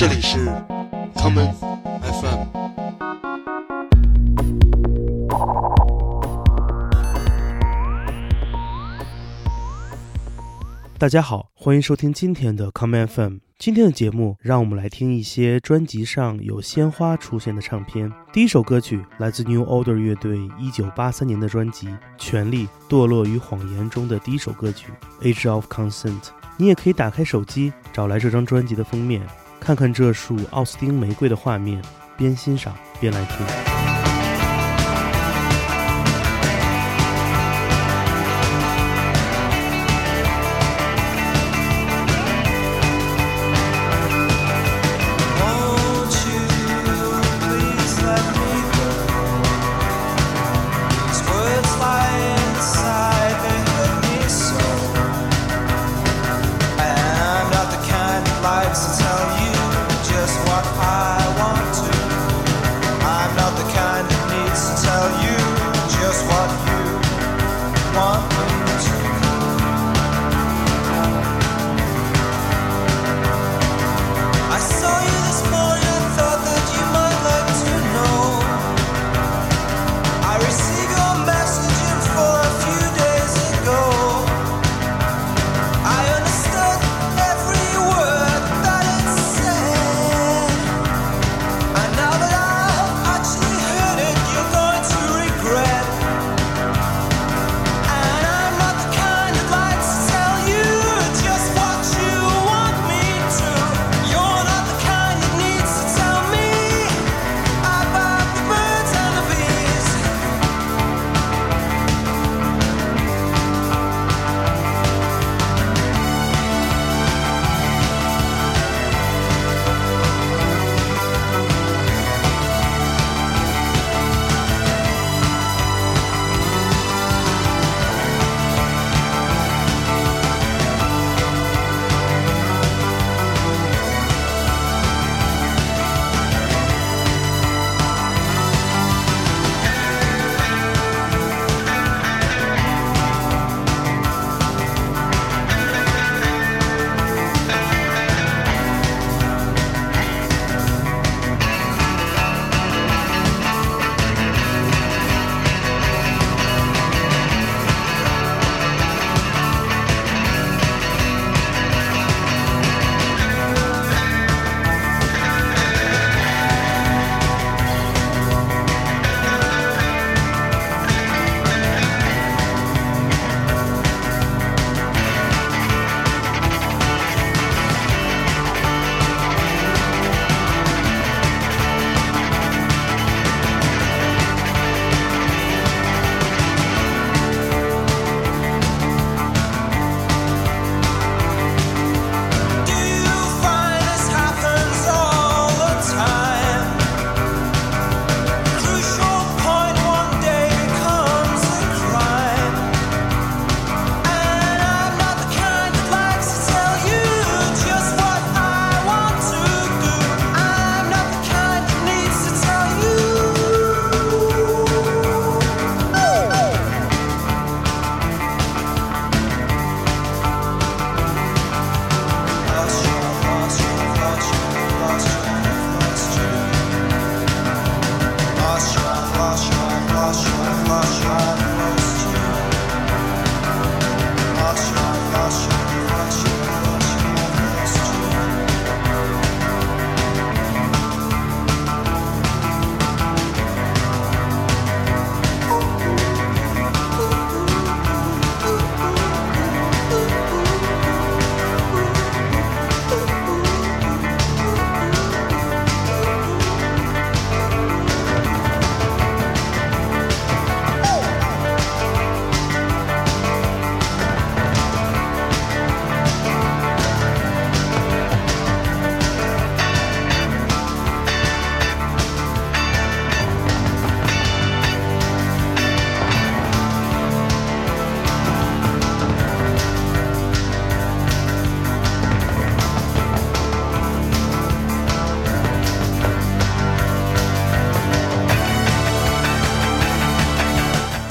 这里是 common FM。大家好，欢迎收听今天的 common FM。今天的节目，让我们来听一些专辑上有鲜花出现的唱片。第一首歌曲来自 New Order 乐队1983年的专辑《权力、堕落与谎言》中的第一首歌曲《Age of Consent》。你也可以打开手机，找来这张专辑的封面，看看这束奥斯汀玫瑰的画面，边欣赏边来听。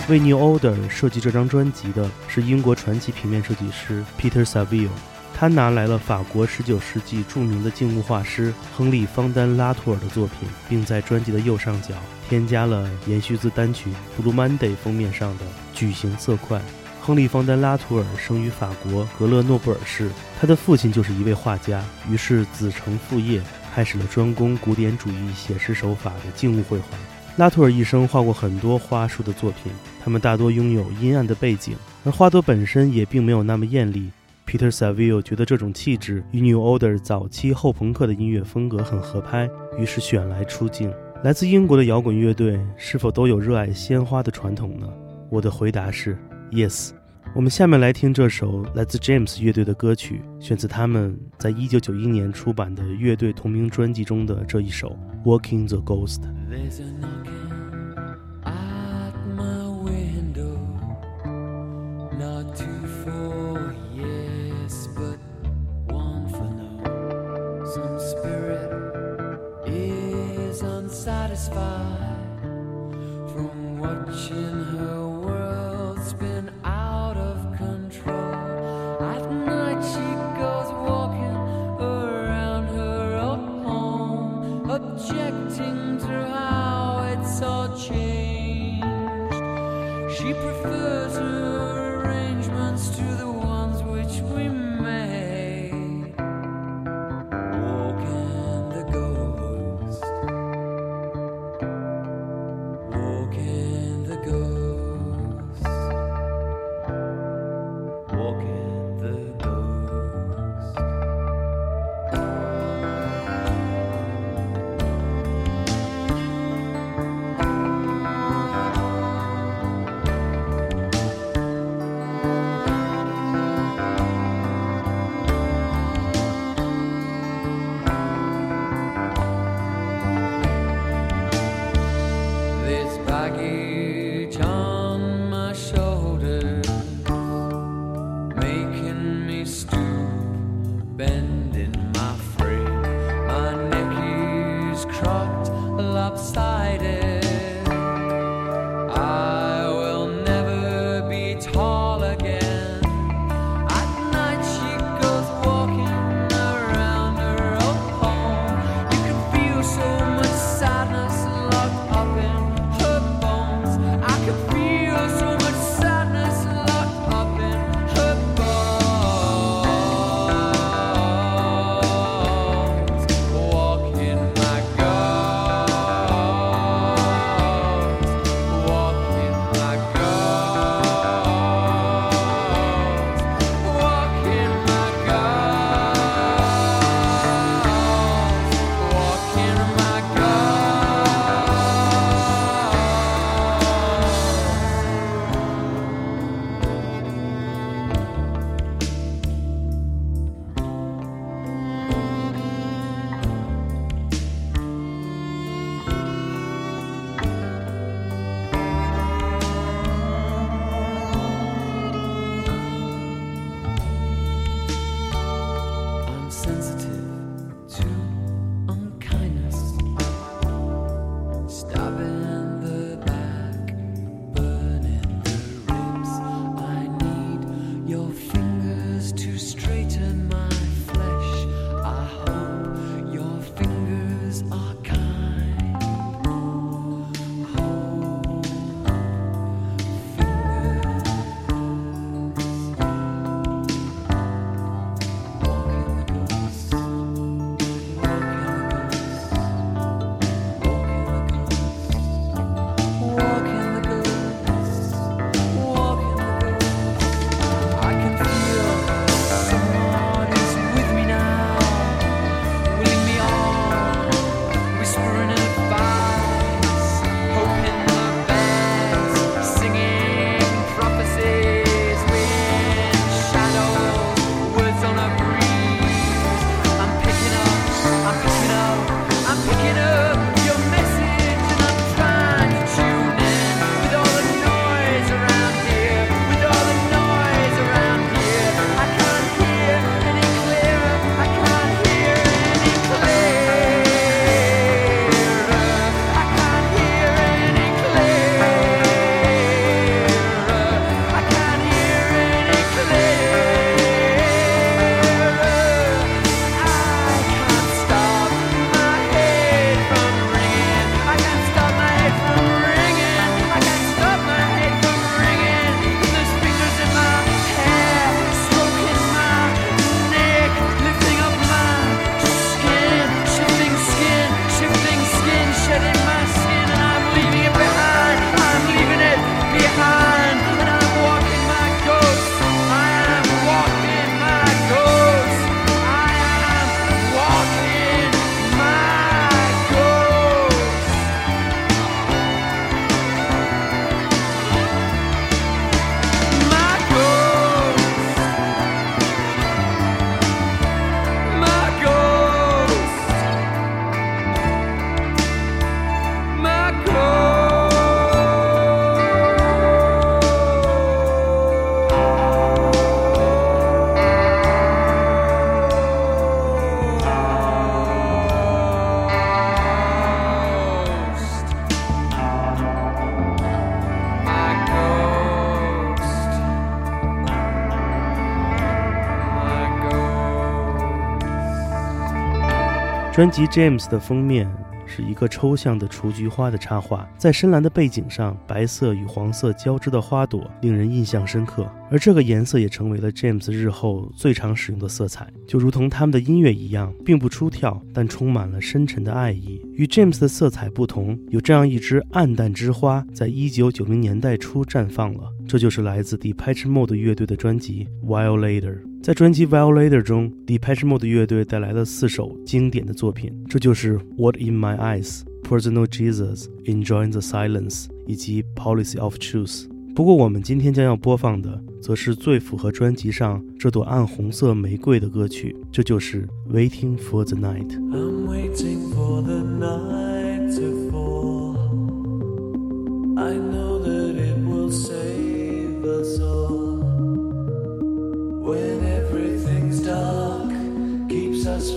为 New Order 设计这张专辑的是英国传奇平面设计师 Peter Saville。他拿来了法国19世纪著名的静物画师亨利·方丹·拉图尔的作品，并在专辑的右上角添加了延续自单曲《Blue Monday》封面上的矩形色块。亨利·方丹·拉图尔生于法国格勒诺布尔市，他的父亲就是一位画家，于是子承父业，开始了专攻古典主义写实手法的静物绘画。拉图尔一生画过很多花束的作品，他们大多拥有阴暗的背景，而花朵本身也并没有那么艳丽。Peter Saville 觉得这种气质与 New Order 早期后朋克的音乐风格很合拍，于是选来出镜。来自英国的摇滚乐队是否都有热爱鲜花的传统呢？我的回答是 Yes。我们下面来听这首来自 James 乐队的歌曲，选自他们在一九九一年出版的乐队同名专辑中的这一首《Walking the Ghost》。trucked lopsided. 专辑《James》的封面。是一个抽象的雏菊花的插画，在深蓝的背景上，白色与黄色交织的花朵令人印象深刻。而这个颜色也成为了 James 日后最常使用的色彩，就如同他们的音乐一样，并不出挑，但充满了深沉的爱意。与 James 的色彩不同，有这样一支暗淡之花，在一九九零年代初绽放了。这就是来自 Depeche Mode 乐队的专辑《Violator》。在专辑《Violator》中，Depeche Mode 乐队带来了四首经典的作品，这就是《What in My Eyes》、《Personal Jesus》、《Enjoying the Silence》以及《Policy of Truth》。不过，我们今天将要播放的，则是最符合专辑上这朵暗红色玫瑰的歌曲，这就是《Waiting for the Night》。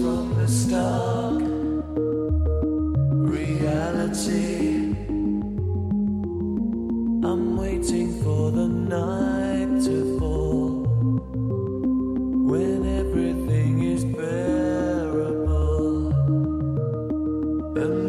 from the stark reality. I'm waiting for the night to fall when everything is bearable, and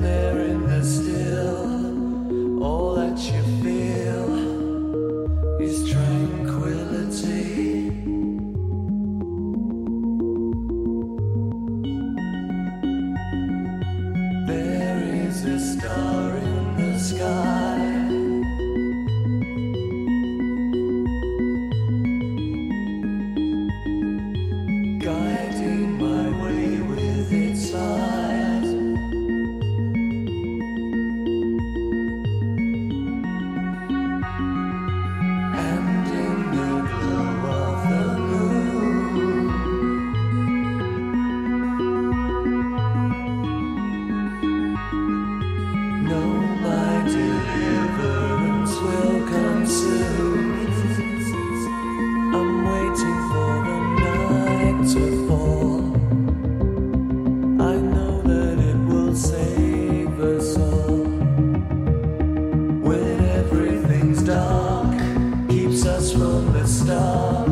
from the stark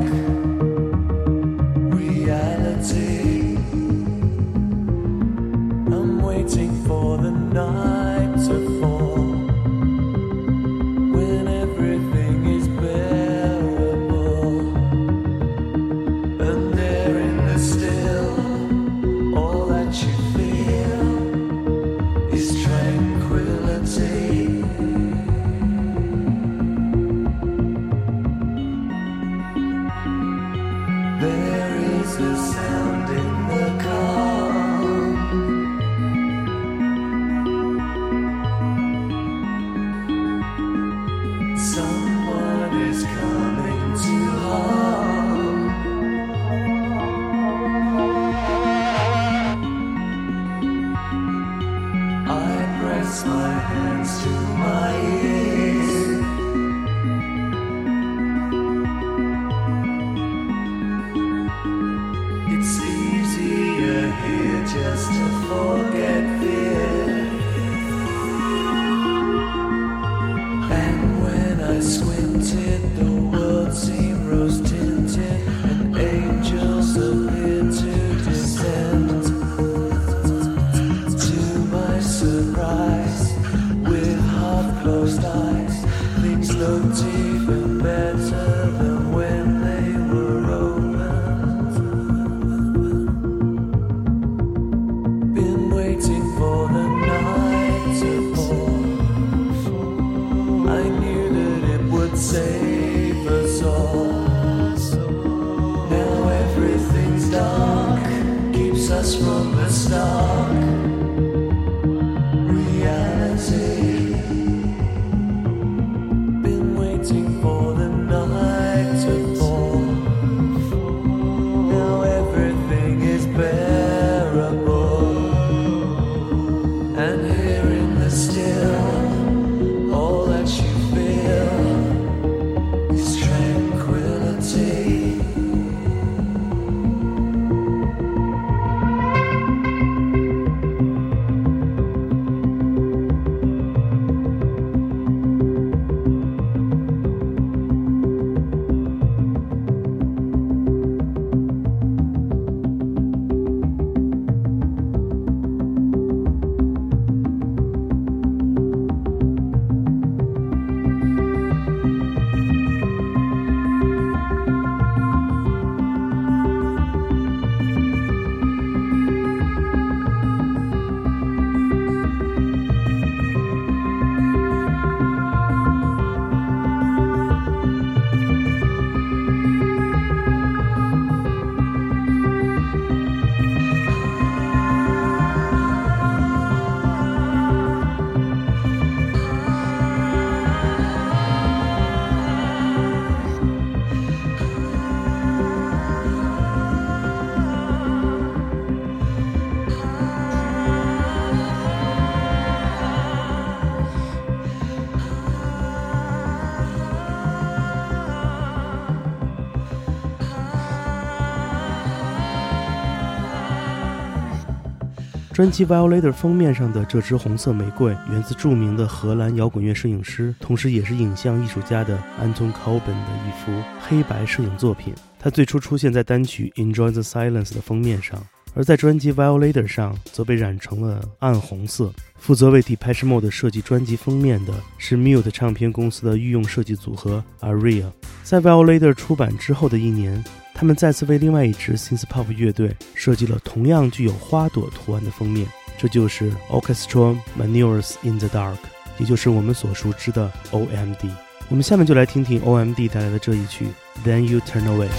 专辑《Violator》封面上的这支红色玫瑰源自著名的荷兰摇滚乐摄影师，同时也是影像艺术家的 Anton Coben 的一幅黑白摄影作品。它最初出现在单曲《Enjoy the Silence》的封面上，而在专辑《Violator》上则被染成了暗红色。负责为 Depeche Mode 设计专辑封面的是 Mute 唱片公司的御用设计组合 Aria。在《Violator》出版之后的一年。他们再次为另外一支 synth pop 乐队设计了同样具有花朵图案的封面，这就是 Orchestra Manures in the Dark，也就是我们所熟知的 OMD。我们下面就来听听 OMD 带来的这一曲 Then You Turn Away。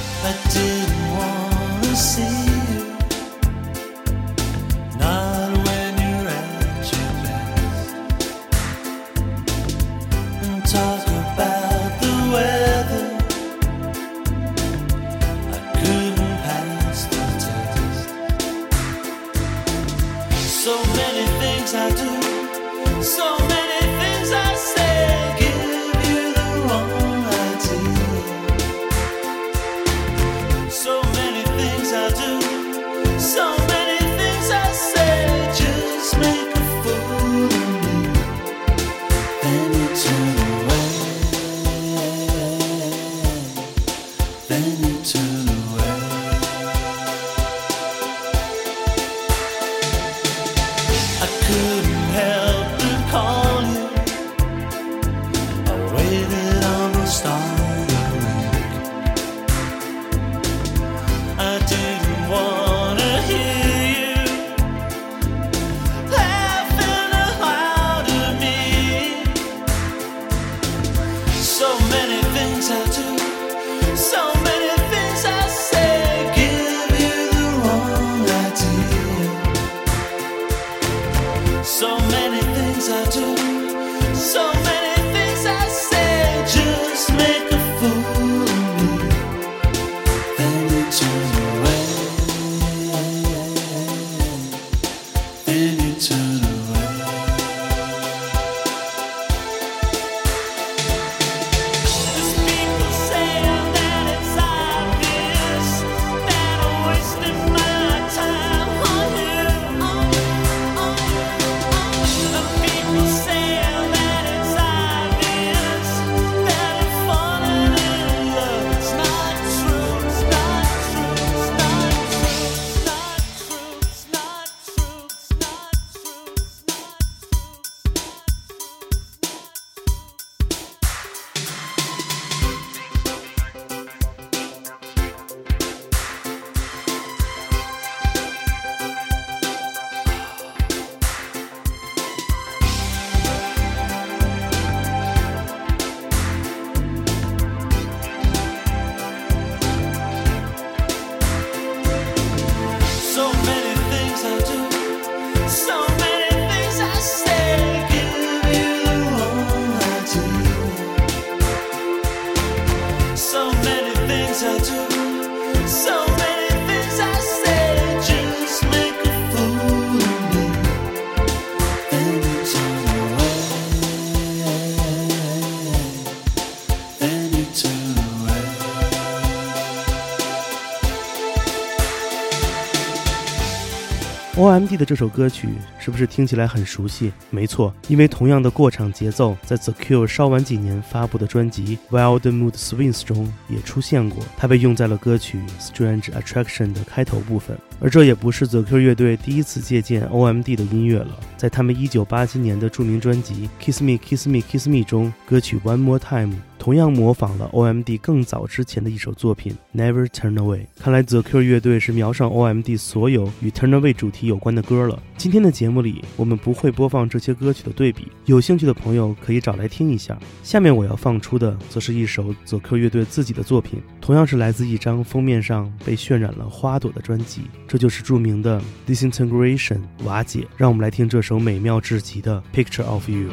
O.M.D 的这首歌曲是不是听起来很熟悉？没错，因为同样的过场节奏，在 The Cure 稍晚几年发布的专辑《Wild Mood Swings》中也出现过，它被用在了歌曲《Strange Attraction》的开头部分。而这也不是 The Q 乐队第一次借鉴 O.M.D 的音乐了，在他们1987年的著名专辑《Kiss Me Kiss Me Kiss Me》中，歌曲《One More Time》。同样模仿了 OMD 更早之前的一首作品《Never Turn Away》。看来 The Q 乐队是瞄上 OMD 所有与 Turn Away 主题有关的歌了。今天的节目里，我们不会播放这些歌曲的对比，有兴趣的朋友可以找来听一下。下面我要放出的，则是一首 The Q 乐队自己的作品，同样是来自一张封面上被渲染了花朵的专辑，这就是著名的 Disintegration 瓦解。让我们来听这首美妙至极的《Picture of You》。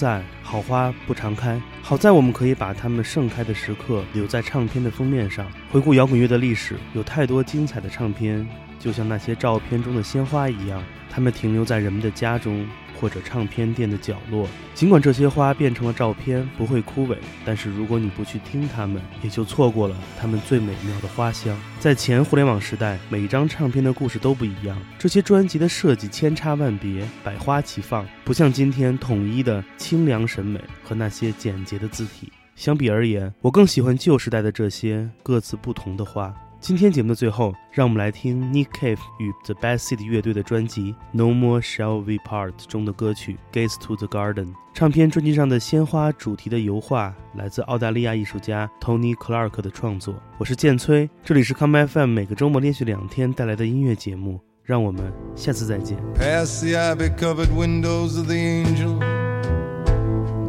在，好花不常开。好在我们可以把它们盛开的时刻留在唱片的封面上。回顾摇滚乐的历史，有太多精彩的唱片，就像那些照片中的鲜花一样，它们停留在人们的家中。或者唱片店的角落，尽管这些花变成了照片，不会枯萎，但是如果你不去听它们，也就错过了它们最美妙的花香。在前互联网时代，每一张唱片的故事都不一样，这些专辑的设计千差万别，百花齐放，不像今天统一的清凉审美和那些简洁的字体。相比而言，我更喜欢旧时代的这些各自不同的花。今天节目的最后，让我们来听 Nick Cave 与 The Bad Seed 乐队的专辑《No More Shall We Part》中的歌曲《Gates to the Garden》。唱片专辑上的鲜花主题的油画来自澳大利亚艺术家 Tony Clark 的创作。我是建崔，这里是 Come FM 每个周末连续两天带来的音乐节目。让我们下次再见。Past the ivy-covered windows of the angel,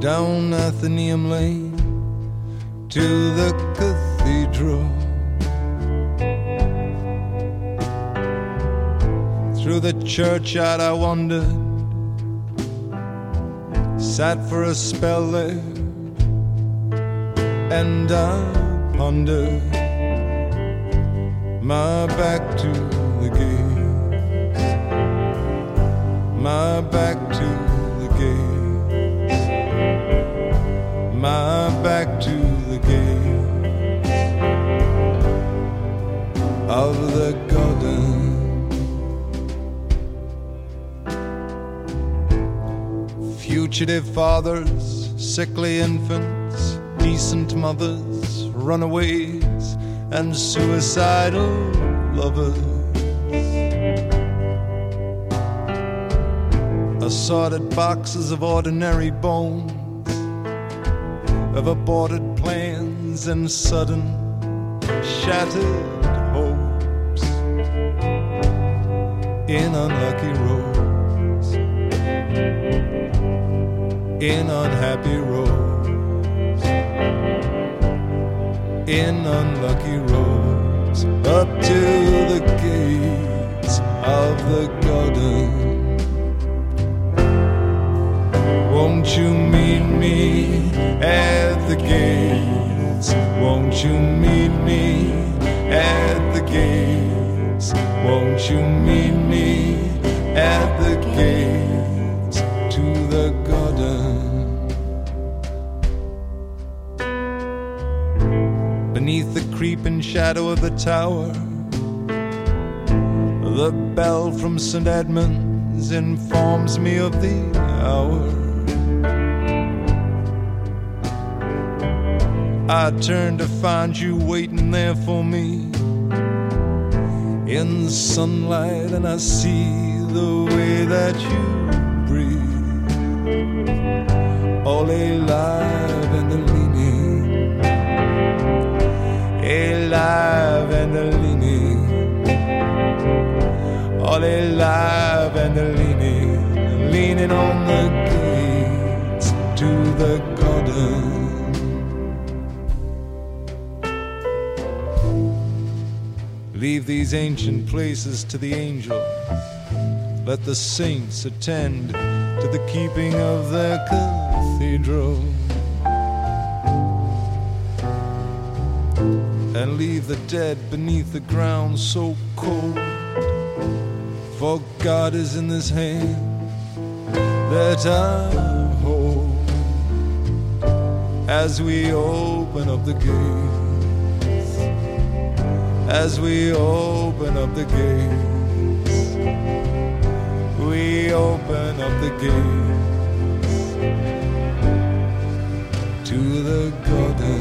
down Athenaeum Lane to the cathedral. Through the churchyard I wandered, sat for a spell there, and I pondered my back to the gate, my back to the gate, my back to the gate of the garden. Fugitive fathers, sickly infants, decent mothers, runaways, and suicidal lovers. Assorted boxes of ordinary bones, of aborted plans and sudden shattered hopes in unlucky roads in unhappy roads, in unlucky roads, up to the gates of the garden. Won't you meet me at the gates? Won't you meet me at the gates? Won't you meet me at the gates to the Beneath the creeping shadow of the tower, the bell from St. Edmund's informs me of the hour. I turn to find you waiting there for me in the sunlight, and I see the way that you breathe, all alive leaning on the gates to the garden. Leave these ancient places to the angels. Let the saints attend to the keeping of their cathedral. And leave the dead beneath the ground so cold. For God is in this hand that I hold as we open up the gates as we open up the gates. We open up the gates to the garden.